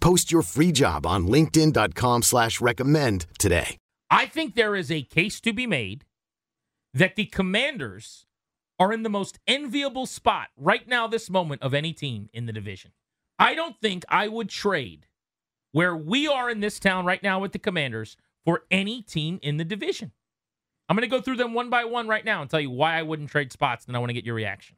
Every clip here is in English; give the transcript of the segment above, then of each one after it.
Post your free job on linkedin.com slash recommend today. I think there is a case to be made that the commanders are in the most enviable spot right now, this moment, of any team in the division. I don't think I would trade where we are in this town right now with the commanders for any team in the division. I'm going to go through them one by one right now and tell you why I wouldn't trade spots, and I want to get your reaction.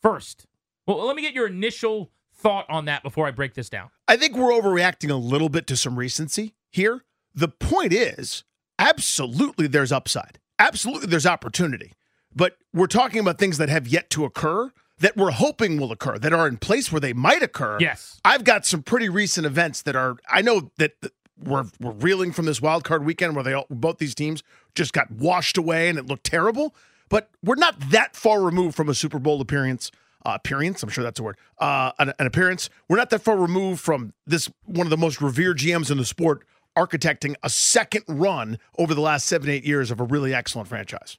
First, well, let me get your initial thought on that before I break this down. I think we're overreacting a little bit to some recency here. The point is, absolutely there's upside. Absolutely there's opportunity. But we're talking about things that have yet to occur that we're hoping will occur, that are in place where they might occur. Yes. I've got some pretty recent events that are I know that we're we're reeling from this wild card weekend where they all, both these teams just got washed away and it looked terrible, but we're not that far removed from a Super Bowl appearance. Uh, appearance, I'm sure that's a word. Uh, an, an appearance. We're not that far removed from this one of the most revered GMs in the sport architecting a second run over the last seven, eight years of a really excellent franchise.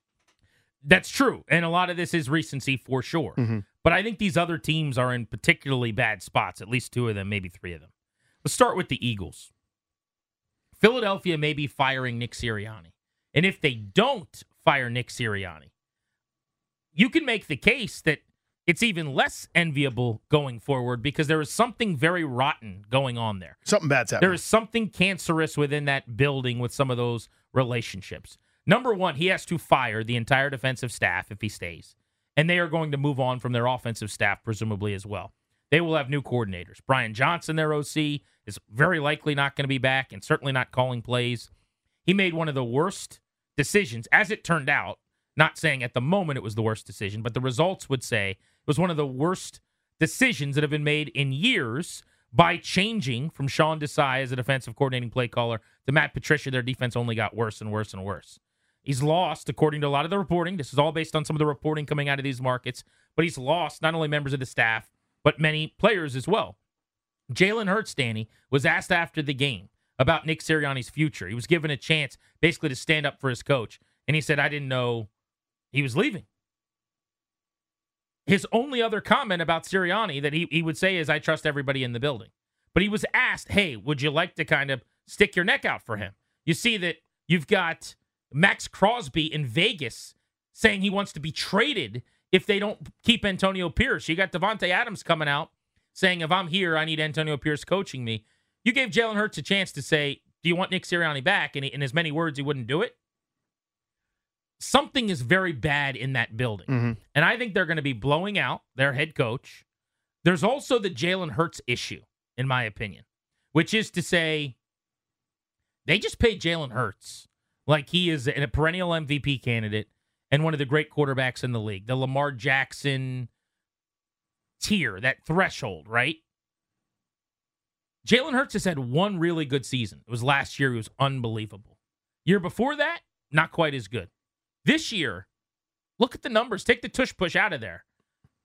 That's true. And a lot of this is recency for sure. Mm-hmm. But I think these other teams are in particularly bad spots, at least two of them, maybe three of them. Let's start with the Eagles. Philadelphia may be firing Nick Sirianni. And if they don't fire Nick Sirianni, you can make the case that it's even less enviable going forward because there is something very rotten going on there. Something bad's happening. There is something cancerous within that building with some of those relationships. Number one, he has to fire the entire defensive staff if he stays. And they are going to move on from their offensive staff, presumably, as well. They will have new coordinators. Brian Johnson, their OC, is very likely not going to be back and certainly not calling plays. He made one of the worst decisions, as it turned out. Not saying at the moment it was the worst decision, but the results would say was one of the worst decisions that have been made in years by changing from Sean Desai as a defensive coordinating play caller to Matt Patricia. Their defense only got worse and worse and worse. He's lost, according to a lot of the reporting. This is all based on some of the reporting coming out of these markets, but he's lost not only members of the staff, but many players as well. Jalen Hurts, Danny, was asked after the game about Nick Sirianni's future. He was given a chance basically to stand up for his coach, and he said, I didn't know he was leaving. His only other comment about Sirianni that he, he would say is, I trust everybody in the building. But he was asked, hey, would you like to kind of stick your neck out for him? You see that you've got Maxx Crosby in Vegas saying he wants to be traded if they don't keep Antonio Pierce. You got Davante Adams coming out saying, if I'm here, I need Antonio Pierce coaching me. You gave Jalen Hurts a chance to say, do you want Nick Sirianni back? And he, in as many words, he wouldn't do it. Something is very bad in that building. Mm-hmm. And I think they're going to be blowing out their head coach. There's also the Jalen Hurts issue, in my opinion, which is to say, they just paid Jalen Hurts like he is a perennial MVP candidate and one of the great quarterbacks in the league, the Lamar Jackson tier, that threshold, right? Jalen Hurts has had one really good season. It was last year. He was unbelievable. Year before that, not quite as good. This year, look at the numbers. Take the tush push out of there.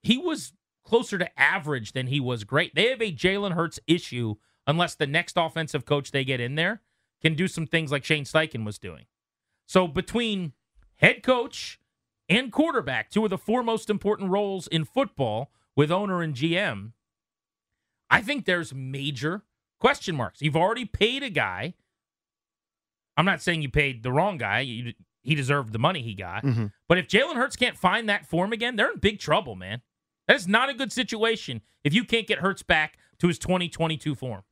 He was closer to average than he was great. They have a Jalen Hurts issue unless the next offensive coach they get in there can do some things like Shane Steichen was doing. So between head coach and quarterback, two of the four most important roles in football with owner and GM, I think there's major question marks. You've already paid a guy. I'm not saying you paid the wrong guy. You, he deserved the money he got. Mm-hmm. But if Jalen Hurts can't find that form again, they're in big trouble, man. That is not a good situation if you can't get Hurts back to his 2022 form.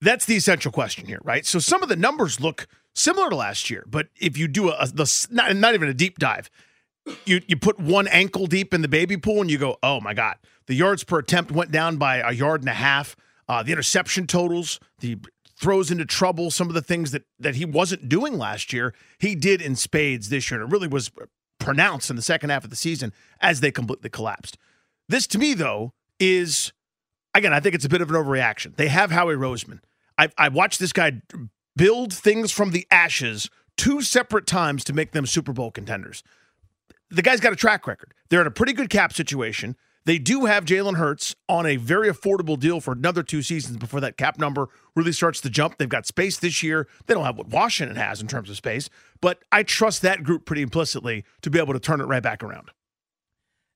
That's the essential question here, right? So some of the numbers look similar to last year. But if you do a, a the not, not even a deep dive, you you put one ankle deep in the baby pool and you go, oh my god, the yards per attempt went down by a yard and a half. Uh, the interception totals, the throws into trouble, some of the things that that he wasn't doing last year, he did in spades this year. And it really was pronounced in the second half of the season as they completely collapsed. This to me though is again, I think it's a bit of an overreaction. They have Howie Roseman. I I watched this guy build things from the ashes two separate times to make them Super Bowl contenders. The guy's got a track record. They're in a pretty good cap situation. They do have Jalen Hurts on a very affordable deal for another two seasons before that cap number really starts to jump. They've got space this year. They don't have what Washington has in terms of space, but I trust that group pretty implicitly to be able to turn it right back around.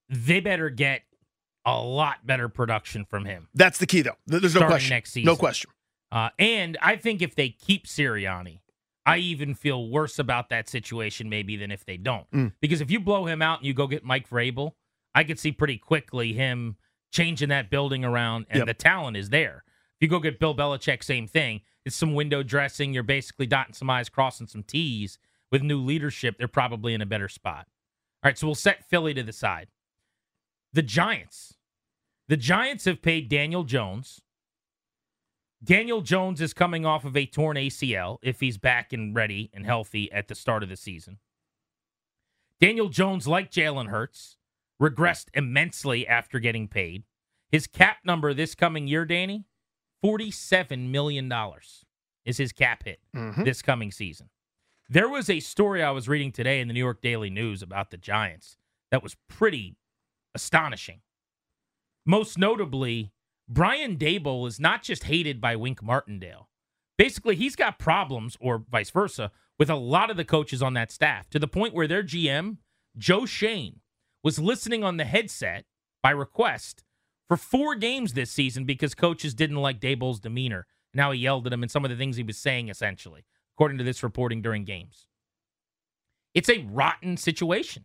They better get a lot better production from him. That's the key, though. There's no question. next season. No question. Uh, and I think if they keep Sirianni, I even feel worse about that situation maybe than if they don't. Mm. Because if you blow him out and you go get Mike Vrabel, I could see pretty quickly him changing that building around, and Yep. the talent is there. If you go get Bill Belichick, same thing. It's some window dressing. You're basically dotting some I's, crossing some T's. With new leadership, they're probably in a better spot. All right, so we'll set Philly to the side. The Giants. The Giants have paid Daniel Jones. Daniel Jones is coming off of a torn ACL if he's back and ready and healthy at the start of the season. Daniel Jones, like Jalen Hurts, regressed immensely after getting paid. His cap number this coming year, Danny, $47 million is his cap hit Mhm. this coming season. There was a story I was reading today in the New York Daily News about the Giants that was pretty astonishing. Most notably, Brian Daboll is not just hated by Wink Martindale. Basically, he's got problems, or vice versa, with a lot of the coaches on that staff to the point where their GM, Joe Schoen, was listening on the headset by request for four games this season because coaches didn't like Daboll's demeanor. Now he yelled at him and some of the things he was saying, essentially, according to this reporting during games. It's a rotten situation.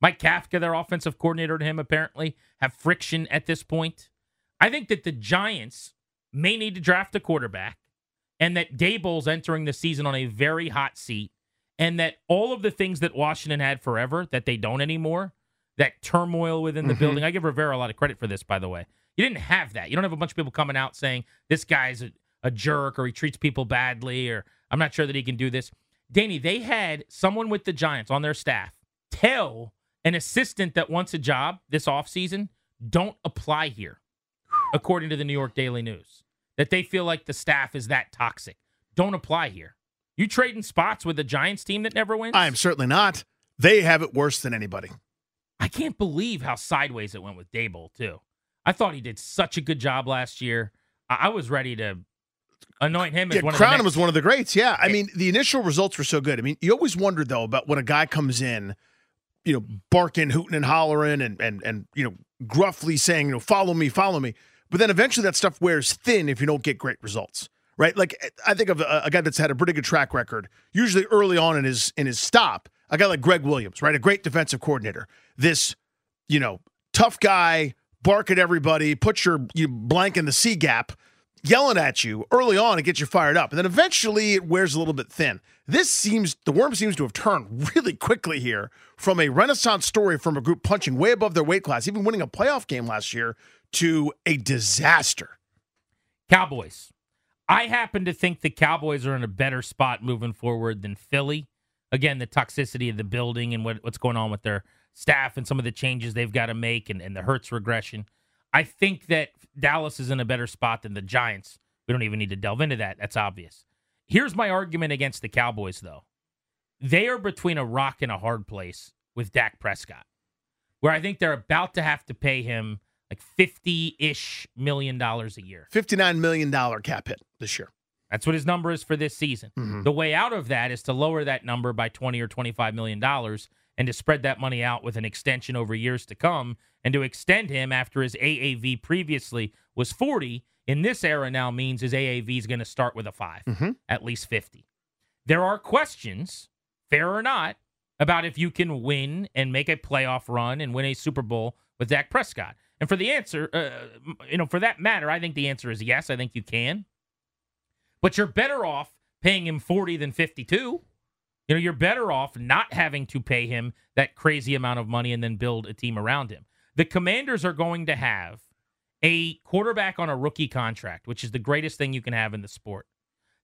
Mike Kafka, their offensive coordinator, and him apparently have friction at this point. I think that the Giants may need to draft a quarterback and that Daboll's entering the season on a very hot seat and that all of the things that Washington had forever that they don't anymore, that turmoil within the Mhm. building. I give Rivera a lot of credit for this, by the way. You didn't have that. You don't have a bunch of people coming out saying this guy's a, a jerk or he treats people badly or I'm not sure that he can do this. Danny, they had someone with the Giants on their staff tell an assistant that wants a job this offseason, don't apply here, according to the New York Daily News. That they feel like the staff is that toxic. Don't apply here. You trading spots with a Giants team that never wins? I am certainly not. They have it worse than anybody. I can't believe how sideways it went with Daboll, too. I thought he did such a good job last year. I, I was ready to anoint him as Yeah, one Crown of the was next- one of the greats. Yeah, I mean, the initial results were so good. I mean, you always wondered though about when a guy comes in, you know, barking, hooting, and hollering, and and and you know, gruffly saying, you know, follow me, follow me. But then eventually that stuff wears thin if you don't get great results, right? Like eh, I think of a, a guy that's had a pretty good track record, usually early on in his in his stop. A guy like Gregg Williams, right? A great defensive coordinator. This, you know, tough guy, bark at everybody, put your you blank in the C gap yelling at you early on and get you fired up. And then eventually it wears a little bit thin. This seems, the worm seems to have turned really quickly here from a renaissance story from a group punching way above their weight class, even winning a playoff game last year, to a disaster. Cowboys. I happen to think the Cowboys are in a better spot moving forward than Philly. Again, the toxicity of the building and what, what's going on with their staff and some of the changes they've got to make and, and the Hurts regression. I think that Dallas is in a better spot than the Giants. We don't even need to delve into that. That's obvious. Here's my argument against the Cowboys, though. They are between a rock and a hard place with Dak Prescott, where I think they're about to have to pay him like 50 ish million dollars a year. $59 million cap hit this year. That's what his number is for this season. Mhm. The way out of that is to lower that number by 20 or 25 million dollars and to spread that money out with an extension over years to come and to extend him after his AAV previously was 40 in this era now means his AAV is going to start with a 5, Mhm. at least 50. There are questions, fair or not, about if you can win and make a playoff run and win a Super Bowl with Dak Prescott. And for the answer, uh, you know, for that matter, I think the answer is yes. I think you can. But you're better off paying him 40 than 52. You know, you're better off not having to pay him that crazy amount of money and then build a team around him. The Commanders are going to have a quarterback on a rookie contract, which is the greatest thing you can have in the sport.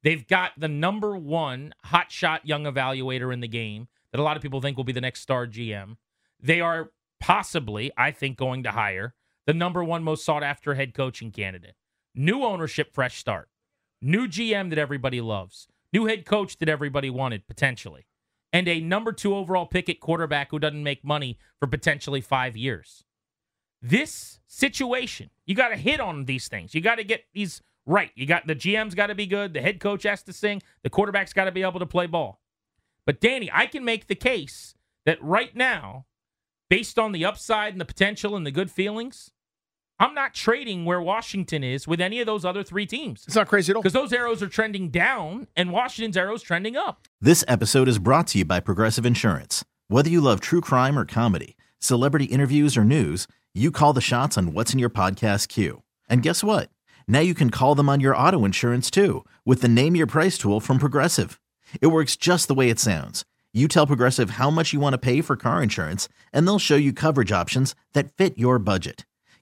They've got the number one hotshot young evaluator in the game that a lot of people think will be the next star GM. They are possibly, I think, going to hire the number one most sought after head coaching candidate. New ownership, fresh start. New GM that everybody loves. New head coach that everybody wanted, potentially. And a number two overall pick at quarterback who doesn't make money for potentially five years. This situation, you got to hit on these things. You got to get these right. You got the GM's got to be good. The head coach has to sing. The quarterback's got to be able to play ball. But Danny, I can make the case that right now, based on the upside and the potential and the good feelings, I'm not trading where Washington is with any of those other three teams. It's not crazy at all. Because those arrows are trending down and Washington's arrows trending up. This episode is brought to you by Progressive Insurance. Whether you love true crime or comedy, celebrity interviews or news, you call the shots on what's in your podcast queue. And guess what? Now you can call them on your auto insurance too with the Name Your Price tool from Progressive. It works just the way it sounds. You tell Progressive how much you want to pay for car insurance, and they'll show you coverage options that fit your budget.